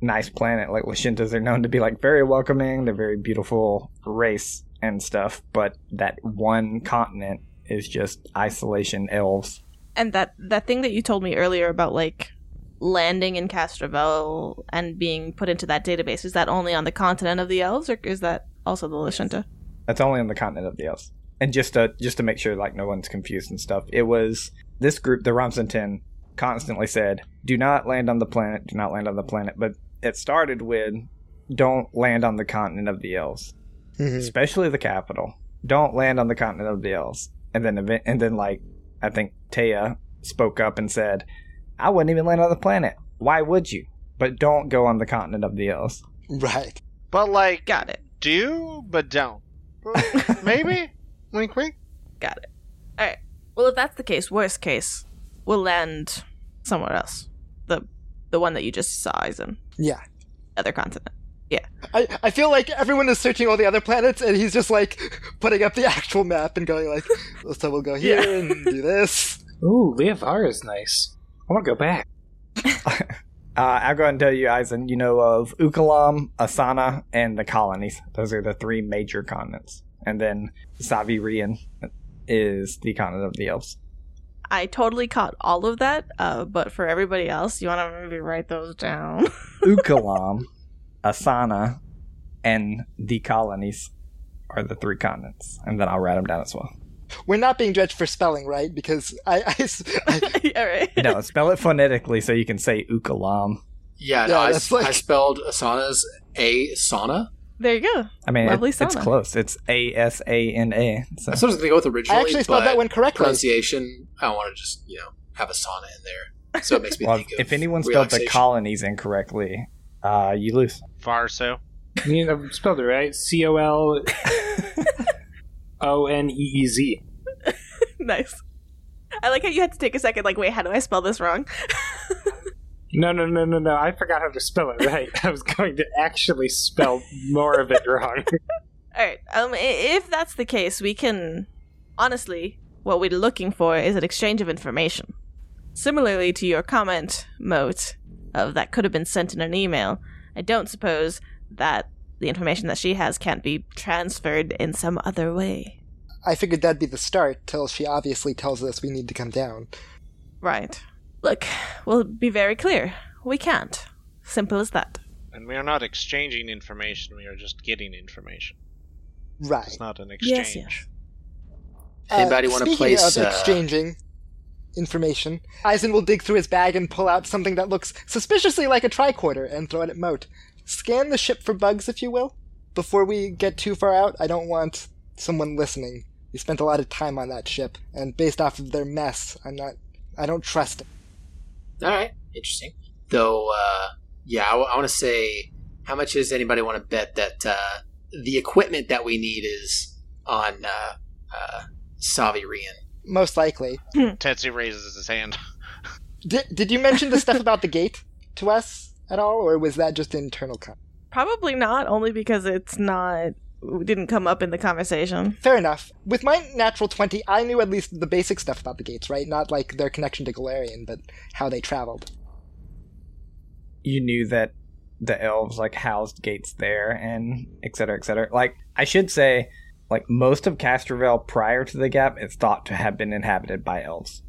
nice planet. Like Lashuntas are known to be like very welcoming. They're very beautiful race and stuff. But that one continent is just isolation elves. And that that thing that you told me earlier about like landing in Castrovel and being put into that database is that only on the continent of the elves, or is that also the Lashunta? That's only on the continent of the elves. And just to just to make sure like no one's confused and stuff, it was this group, the Ramson Ten, constantly said, "Do not land on the planet. Do not land on the planet." But it started with, "Don't land on the continent of the elves, Mhm. especially the capital. Don't land on the continent of the elves." And then event, and then like I think Taya spoke up and said, "I wouldn't even land on the planet. Why would you?" but don't go on the continent of the elves. Right. But like, Got it. do but don't. Maybe. Wink, wink. Got it. All right. Well, if that's the case, worst case, we'll land somewhere else. The the one that you just saw is in Yeah. other continent. Yeah. I, I feel like everyone is searching all the other planets, and he's just like putting up the actual map and going like, "Let's so we'll go here Yeah. and do this. Ooh, Leovar is nice. I want to go back. Uh, I'll go ahead and tell you, Eisen, you know of Ukulam, Asana, and the colonies. Those are the three major continents. And then Sovyrian is the continent of the elves. I totally caught all of that, uh, but for everybody else, you want to maybe write those down? Ukulam, Asana, and the colonies are the three continents. And then I'll write them down as well. We're not being judged for spelling, right? Because I yeah, right. No, spell it phonetically so you can say Ukulam. Yeah, Yeah, no, I, that's like- I spelled Asana's A sauna. There you go. I mean, it- Lovely it's close. It's A S A N A. So That's what I was going to go with originally. I actually spelled but that one correctly. Pronunciation, I want to just, you know, have a sauna in there. So it makes me well, think of if anyone spelled the colonies incorrectly, uh, you lose. Far Farso. You know, spelled it right. C O L O N E E Z. nice. I like how you had to take a second. Like, wait, how do I spell this wrong? No, no, no, no, no. I forgot how to spell it right. I was going to actually spell more of it wrong. All right. Um, if that's the case, we can. Honestly, what we're looking for is an exchange of information. Similarly to your comment, Moat, of that could have been sent in an email. I don't suppose that the information that she has can't be transferred in some other way. I figured that'd be the start till she obviously tells us we need to come down. Right. Look, we'll be very clear. We can't. Simple as that. And we are not exchanging information, we are just getting information. Right. It's not an Yes, exchange. yes. Anybody wanna speaking place, of uh, exchanging information? Eisen will dig through his bag and pull out something that looks suspiciously like a tricorder and throw it at Moat. Scan the ship for bugs, if you will. Before we get too far out, I don't want someone listening. We spent a lot of time on that ship, and based off of their mess, I'm not. I don't trust it. All right, interesting. Though, uh, yeah, I, want to say, how much does anybody want to bet that uh, the equipment that we need is on uh, uh, Sovyrian? Most likely. Tetsu raises his hand. Did Did you mention the stuff about the gate to us at all, or was that just internal? Con- Probably not, only because it's not. It didn't come up in the conversation. Fair enough. With my natural 20, I knew at least the basic stuff about the gates, right? Not like their connection to Golarion, but how they traveled. You knew that the elves like housed gates there and et cetera, et cetera. Like I should say, like most of Castrovel prior to the gap is thought to have been inhabited by elves.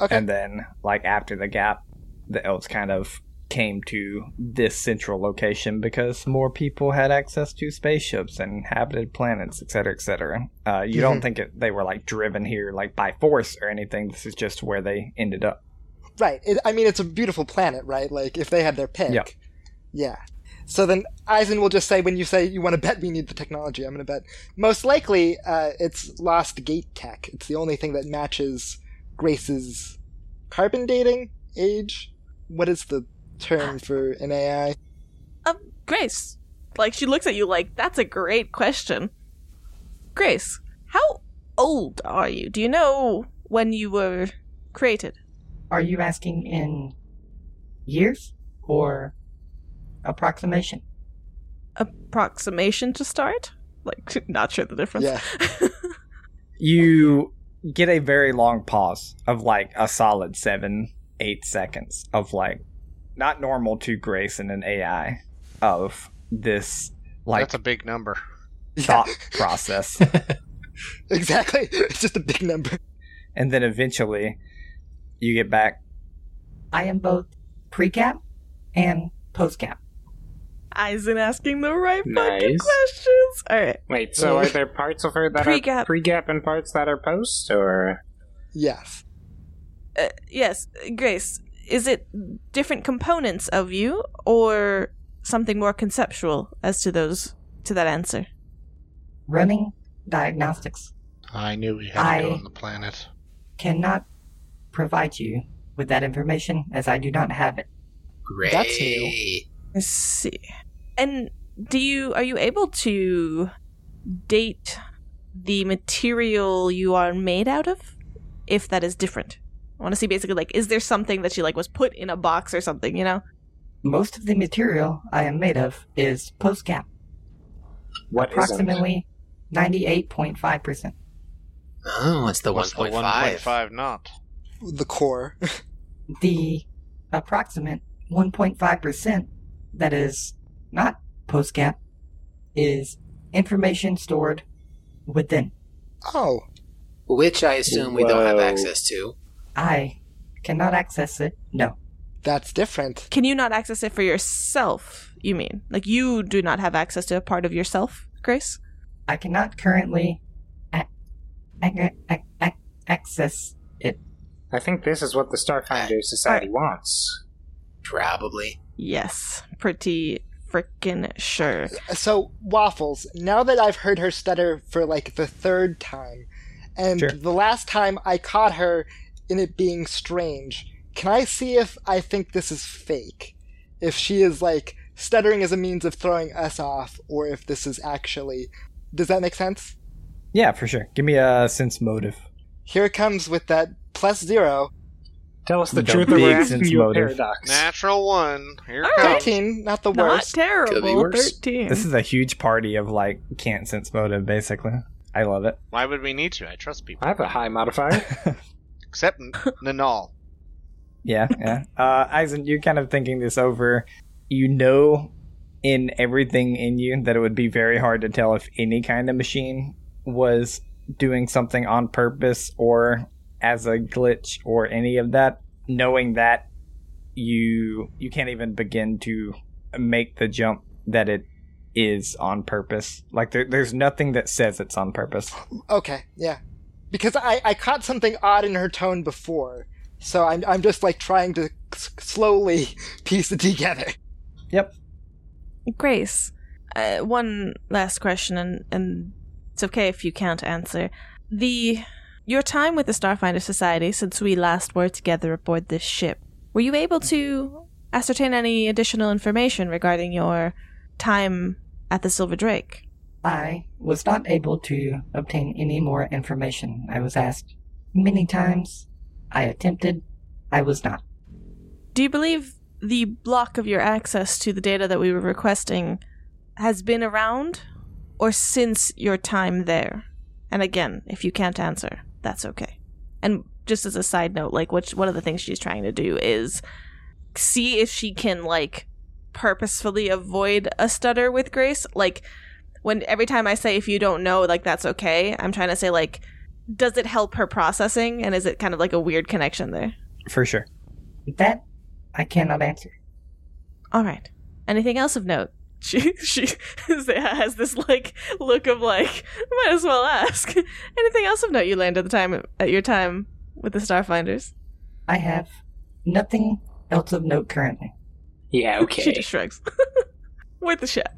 Okay. And then, like after the gap, the elves kind of came to this central location because more people had access to spaceships and inhabited planets, etc., etc. Uh, you don't Mhm. think it, they were like driven here like by force or anything. This is just where they ended up. Right. It, I mean, it's a beautiful planet, right? Like, if they had their pick. Yeah. Yeah. So then Eisen will just say, when you say you want to bet we need the technology, I'm going to bet. Most likely, uh, it's lost gate tech. It's the only thing that matches Grace's carbon dating age. What is the term for an AI? Um, Grace. Like, she looks at you like, that's a great question. Grace, how old are you? Do you know when you were created? Are you asking in years or approximation? Approximation to start? Like, not sure the difference. Yeah. You get a very long pause of like a solid seven, eight seconds of like not normal to Grace and an AI of this like That's a big number. thought process. Exactly. It's just a big number. and then eventually you get back I am both pre-gap and post-gap. Eisen asking the right fucking questions. Alright. Wait, so are there parts of her that Pre-gap. are pre-gap and parts that are post, or Yes. Uh, yes, Grace, is it different components of you or something more conceptual as to those to that answer? Running diagnostics I knew we had to go on the planet. cannot provide you with that information as I do not have it. Great. That's new. Let's see. And do you are you able to date the material you are made out of? If that is different. I want to see basically like is there something that she like was put in a box or something, you know? Most of the material I am made of is post gap, What isn't? approximately 98.5%. Oh, it's the What's the 1.5. 1.5 not? The core. The approximate 1.5% that is not post gap is information stored within. Oh, Which I assume we don't have access to. I cannot access it. No. that's different. Can you not access it for yourself, you mean? Like you do not have access to a part of yourself, Grace? I cannot currently a- ac- ac- ac- access it. I think this is what the Starfinder Society wants. Probably. Yes. Pretty freaking sure. So, Waffles, now that I've heard her stutter for like the third time, and Sure. the last time I caught her in it being strange, can I see if I think this is fake? If she is like stuttering as a means of throwing us off, or if this is actually. Does that make sense? Yeah, for sure. Give me a sense motive. Here it comes with that plus zero. Tell us the, The truth or we're big asking sense you a paradox. Natural one. Here it All right. comes. 13, not the Not worst. Could be terrible. worse. 13. This is a huge party of like can't sense motive, basically. I love it. Why would we need to? I trust people. I have a high modifier. Except N- Nanal. Yeah, yeah. Uh, Eisen, you're kind of thinking this over. You know, in everything in you, that it would be very hard to tell if any kind of machine was doing something on purpose or as a glitch or any of that. Knowing that, you you can't even begin to make the jump that it is on purpose. Like there, there's nothing that says it's on purpose. Okay, yeah. Because I, I caught something odd in her tone before, so I'm, I'm just like trying to s- slowly piece it together. Yep. Grace, uh, one last question, and, and it's okay if you can't answer. The your time with the Starfinder Society since we last were together aboard this ship, were you able to ascertain any additional information regarding your time at the Silver Drake? I was not able to obtain any more information. I was asked many times. I attempted. I was not. Do you believe the block of your access to the data that we were requesting has been around or since your time there? And again, if you can't answer, that's okay. And just as a side note, like which one of the things she's trying to do is see if she can like purposefully avoid a stutter with Grace. Like when every time I say if you don't know, like that's okay, I'm trying to say like does it help her processing and is it kind of like a weird connection there? For sure. That I cannot answer. All right. Anything else of note? She she has this like look of like might as well ask. Anything else of note you learned at the time at your time with the Starfinders? I have nothing else of note currently. yeah, okay. She just shrugs. Worth a shot.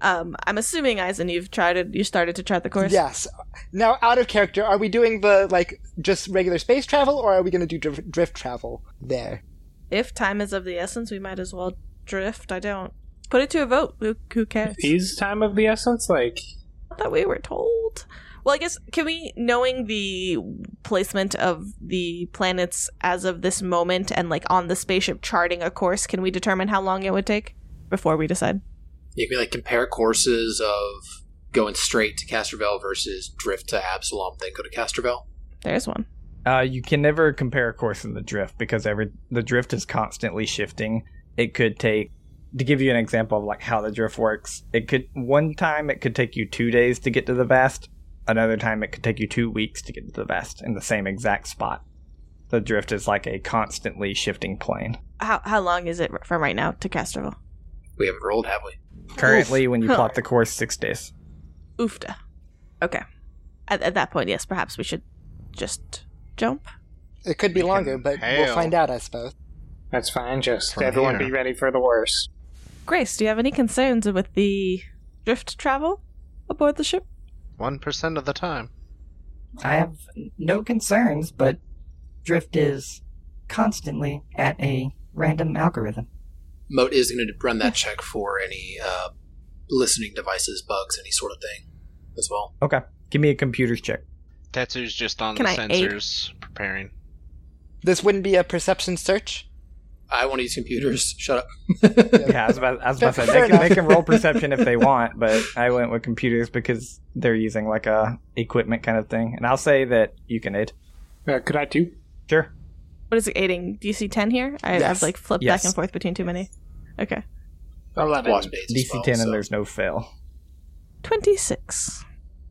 Um, I'm assuming Eisen, you've tried it. You started to chart the course. Yes. Now, out of character, are we doing the like just regular space travel, or are we going to do drift, drift travel there? If time is of the essence, we might as well drift. I don't put it to a vote. Who, who cares? Is time of the essence? Like, that we were told. Well, I guess can we, knowing the placement of the planets as of this moment, and like on the spaceship charting a course, can we determine how long it would take before we decide? You can like compare courses of going straight to Castrovel versus drift to Absalom, then go to Castrovel. There's one. Uh, you can never compare a course in the drift because every the drift is constantly shifting. It could take to give you an example of like how the drift works. It could one time it could take you two days to get to the vast. Another time it could take you two weeks to get to the vast in the same exact spot. The drift is like a constantly shifting plane. How how long is it from right now to Castrovel? We haven't rolled, have we? Currently, when you plot the course, six days. Oofta. Okay. At, at that point, yes, perhaps we should just jump. It could be longer, but hail. we'll find out, I suppose. that's fine. Just From everyone here. be ready for the worst. Grace, do you have any concerns with the drift travel aboard the ship? One percent of the time. I have no concerns, but drift is constantly at a random algorithm. Moat is going to run that check for any uh, listening devices, bugs, any sort of thing as well. Okay. Give me a computer's check. Tetsu's just on Can the I aid? sensors preparing. This wouldn't be a perception search. I want to use computers. Shut up. Yeah, I was about, I was about to say they can, they can roll perception if they want, but I went with computers because they're using like a equipment kind of thing. And I'll say that you can aid. Uh, could I too? Sure. What is it aiding? Do you see 10 here? I, Yes. I've like flipped Yes. back and forth between too many. Okay. Eleven. Wasp aids as DC well, 10 so- and there's no fail. 26.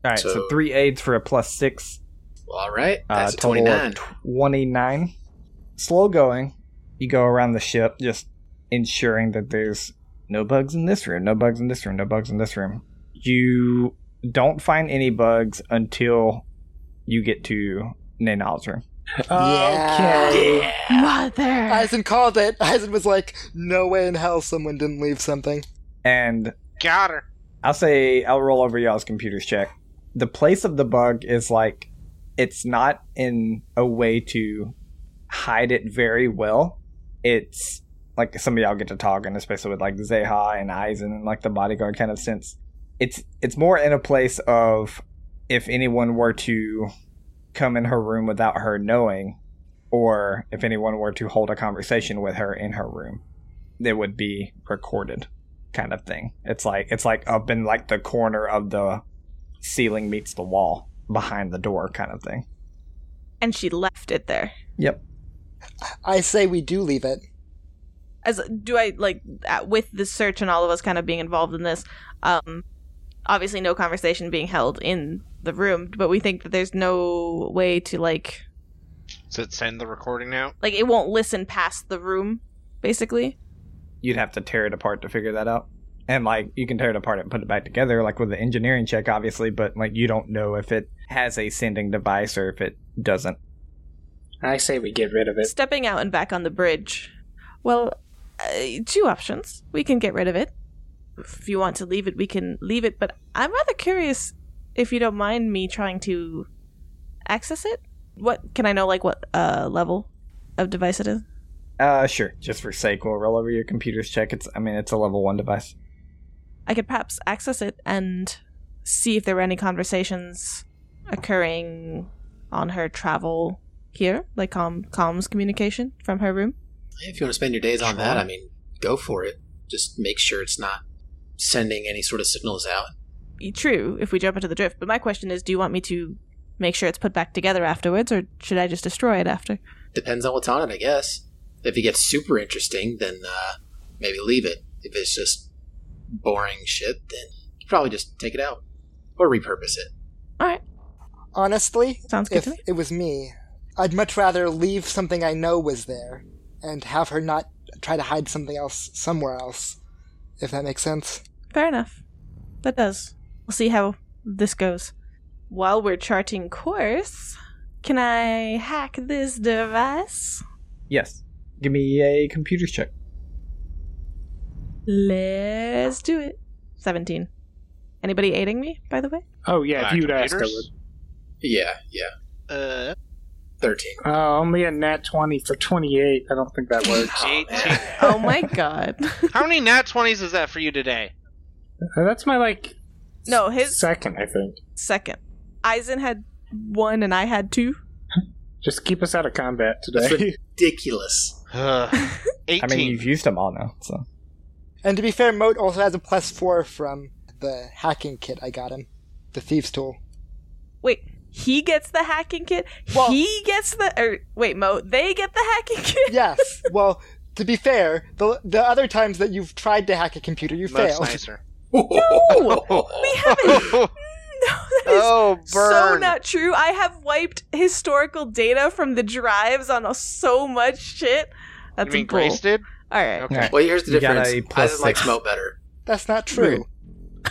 All right, so, So- three aids for a plus six. All right, Uh, that's a total 29. twenty-nine. Slow going. You go around the ship, just ensuring that there's no bugs in this room, no bugs in this room, no bugs in this room. You don't find any bugs until you get to Nanal's room. Okay. Mother! Eisen called it. Eisen was like, "No way in hell someone didn't leave something." And Got her. I'll say I'll roll over y'all's computers check. The place of the bug is like it's not in a way to hide it very well. It's like some of y'all get to talking, especially with like Zeha and Eisen and like the bodyguard kind of sense. It's it's more in a place of if anyone were to come in her room without her knowing, or if anyone were to hold a conversation with her in her room, it would be recorded kind of thing. It's like it's like up in like the corner of the ceiling meets the wall behind the door kind of thing. and she left it there. Yep. I say we do leave it. As do I like with the search and all of us kind of being involved in this. Um, obviously, no conversation being held in the room, but we think that there's no way to like Does it send the recording out? like it won't listen past the room, basically. You'd have to tear it apart to figure that out. And like you can tear it apart and put it back together like with the engineering check obviously, but like you don't know if it has a sending device or if it doesn't. I say we get rid of it. Stepping out and back on the bridge. Well, uh, two options. We can get rid of it. If you want to leave it, we can leave it. But I'm rather curious if you don't mind me trying to access it. What can I know? Like what uh, level of device it is? Uh sure, just for sake we'll roll over your computer's check. It's I mean it's a level 1 device. I could perhaps access it and see if there were any conversations occurring on her travel here, like com- comms communication from her room. If you want to spend your days on that, I mean, go for it. Just make sure it's not sending any sort of signals out. True, if we jump into the drift. But my question is, do you want me to make sure it's put back together afterwards, or should I just destroy it after? Depends on what's on it, I guess. If it gets super interesting, then uh, maybe leave it. If it's just boring shit, then you probably just take it out or repurpose it. All right, Honestly, sounds good if to me. it was me, I'd much rather leave something I know was there and have her not try to hide something else somewhere else. If that makes sense. Fair enough. That does. We'll see how this goes. While we're charting course, can I hack this device? Yes. Give me a computer's check. Let's do it. 17. Anybody aiding me, by the way? Oh yeah, if you'd asked, I would. Yeah, yeah. Uh, 13. Oh, only a nat twenty for twenty-eight. I don't think that works. Oh, 18. Oh my god. How many nat 20s is that for you today? Uh, That's my like no, his second, I think. second. Eisen had one and I had two. Just keep us out of combat That's today. ridiculous. Ugh. 18. I mean, you've used them all now, so. And to be fair, Moat also has a plus four from the hacking kit I got him. The Thieves Tool. Wait, he gets the hacking kit? Well- he gets the. Or, wait, Mo, they get the hacking kit? Yes. well, to be fair, the the other times that you've tried to hack a computer, you Much failed. nicer. We haven't. no, that is oh, so not true. I have wiped historical data from the drives on so much shit. That's you mean bull. Grace did? All right. Okay. Well, here's the You got difference. a plus Eisen likes six. Moat better. That's not true.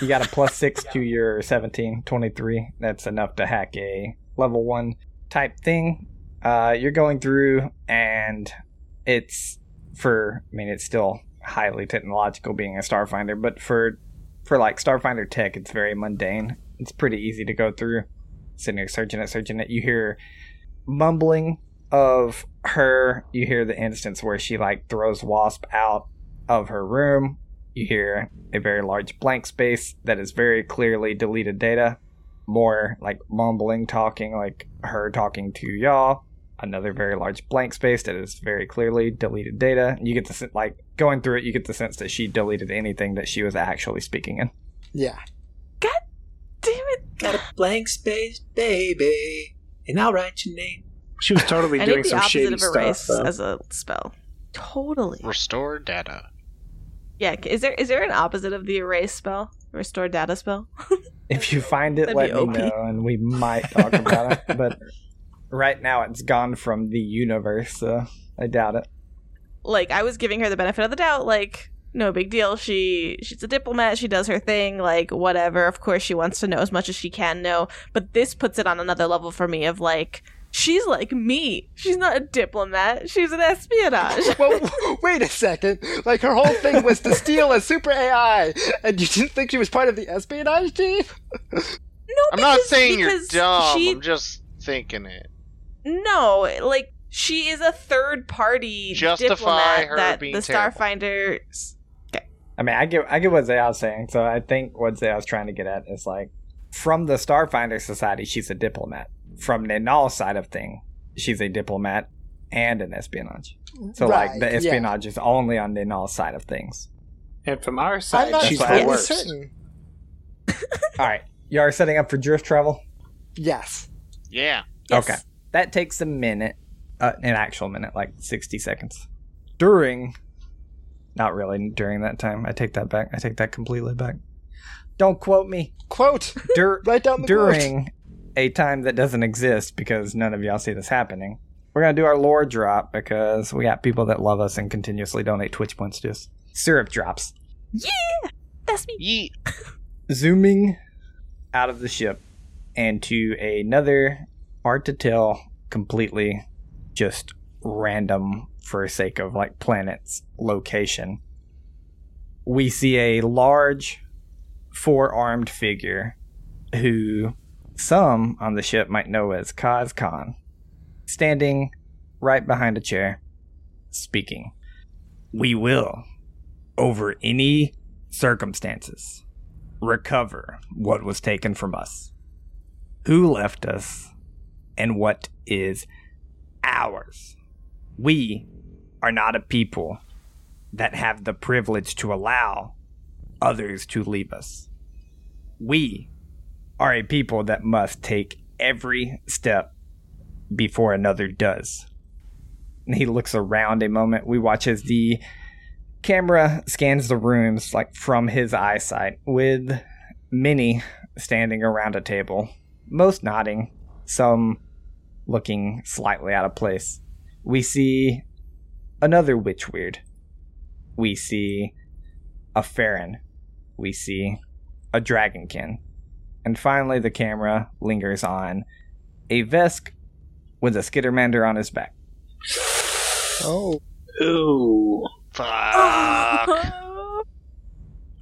You got a plus 6 to your 17, 23. That's enough to hack a level 1 type thing. Uh, you're going through, and it's for, I mean, it's still highly technological being a Starfinder, but for, for like Starfinder tech, it's very mundane. It's pretty easy to go through. Sitting there searching it, searching it. You hear mumbling of her, you hear the instance where she like throws Wasp out of her room. You hear a very large blank space that is very clearly deleted data. More like mumbling, talking, like her talking to y'all. Another very large blank space that is very clearly deleted data. You get the like going through it. You get the sense that she deleted anything that she was actually speaking in. Yeah. God damn it. Got a blank space, baby, and I'll write your name. She was totally I doing need the some opposite shady of stuff. erase though. as a spell. Totally. Restore data. Yeah. Is there is there an opposite of the erase spell? Restore data spell? If you find it, That'd let me OP. know, and we might talk about it. But right now, it's gone from the universe, so I doubt it. like I was giving her the benefit of the doubt, like no big deal. She she's a diplomat. She does her thing. Like whatever. Of course, she wants to know as much as she can know. But this puts it on another level for me. Of like, she's like me. She's not a diplomat. She's an espionage. Well, wait a second. Like her whole thing was to steal a super AI, and you didn't think she was part of the espionage team? No, I'm not saying you're dumb. She, I'm just thinking it. No, like she is a third party Justify diplomat her that being the terrible. Starfinder. I mean, I get I get what Zaya's saying. So I think what Zaya's trying to get at is like, from the Starfinder Society, she's a diplomat. From Ninal's side of thing, she's a diplomat and an espionage. So like Right, the yeah. espionage is only on Ninal's side of things. And from our I'm side, not she's totally the totally worst. certain. All right, you are setting up for drift travel. Yes. Yeah. Yes. Okay. That takes a minute, uh, an actual minute, like 60 seconds. During, not really during that time. I take that back. I take that completely back. Don't quote me. Quote. Dur- Write down the quote. during a time that doesn't exist because none of y'all see this happening. We're going to do our lore drop because we got people that love us and continuously donate Twitch points to us. Syrup drops. Yeah, that's me. Yeet. zooming out of the ship and to another hard to tell completely just random for sake of like planets location. We see a large four-armed figure who some on the ship might know as Kaz Khan standing right behind a chair speaking. We will over any circumstances recover what was taken from us, who left us, and what is ours. We are not a people that have the privilege to allow others to leave us. We are a people that must take every step before another does. And he looks around a moment. We watch as the camera scans the rooms like from his eyesight with many standing around a table most nodding some looking slightly out of place we see another witch weird we see a Farron. we see a dragonkin and finally the camera lingers on a vesk with a skittermander on his back Oh. Ooh. Fuck.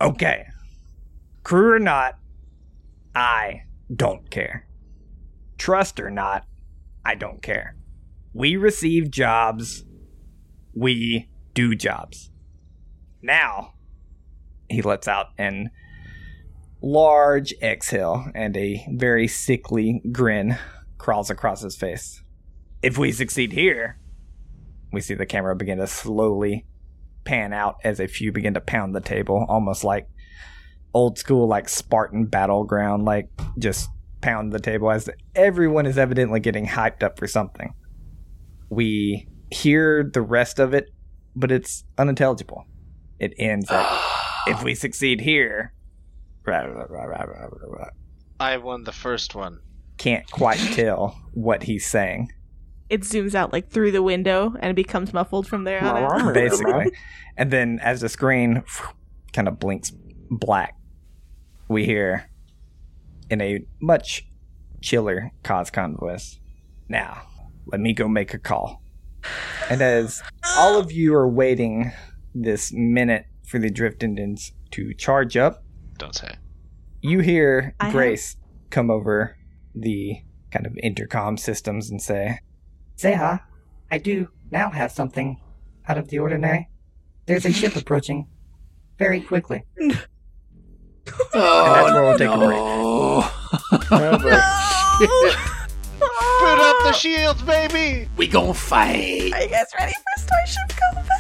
Okay. Crew or not, I don't care. Trust or not, I don't care. We receive jobs. We do jobs. Now, he lets out an large exhale and a very sickly grin crawls across his face. If we succeed here, we see the camera begin to slowly pan out as a few begin to pound the table, almost like old school, like Spartan battleground, like just pound the table as everyone is evidently getting hyped up for something. We hear the rest of it, but it's unintelligible. It ends at if we succeed here. rah, rah, rah, rah, rah, rah, rah." I won the first one. Can't quite tell what he's saying. It zooms out like through the window and it becomes muffled from there on out. basically. And then as the screen kind of blinks black, we hear in a much chiller Coscon voice, Now, let me go make a call. And as all of you are waiting this minute for the Drift engines to charge up, Don't say. you hear I have- Grace come over the kind of intercom systems and say, Zeha, I do now have something out of the ordinary. There's a ship approaching very quickly. Oh, that's where we'll oh, take a break. no. Put up the shields, baby! we gonna fight. Are you guys ready for Starship Go?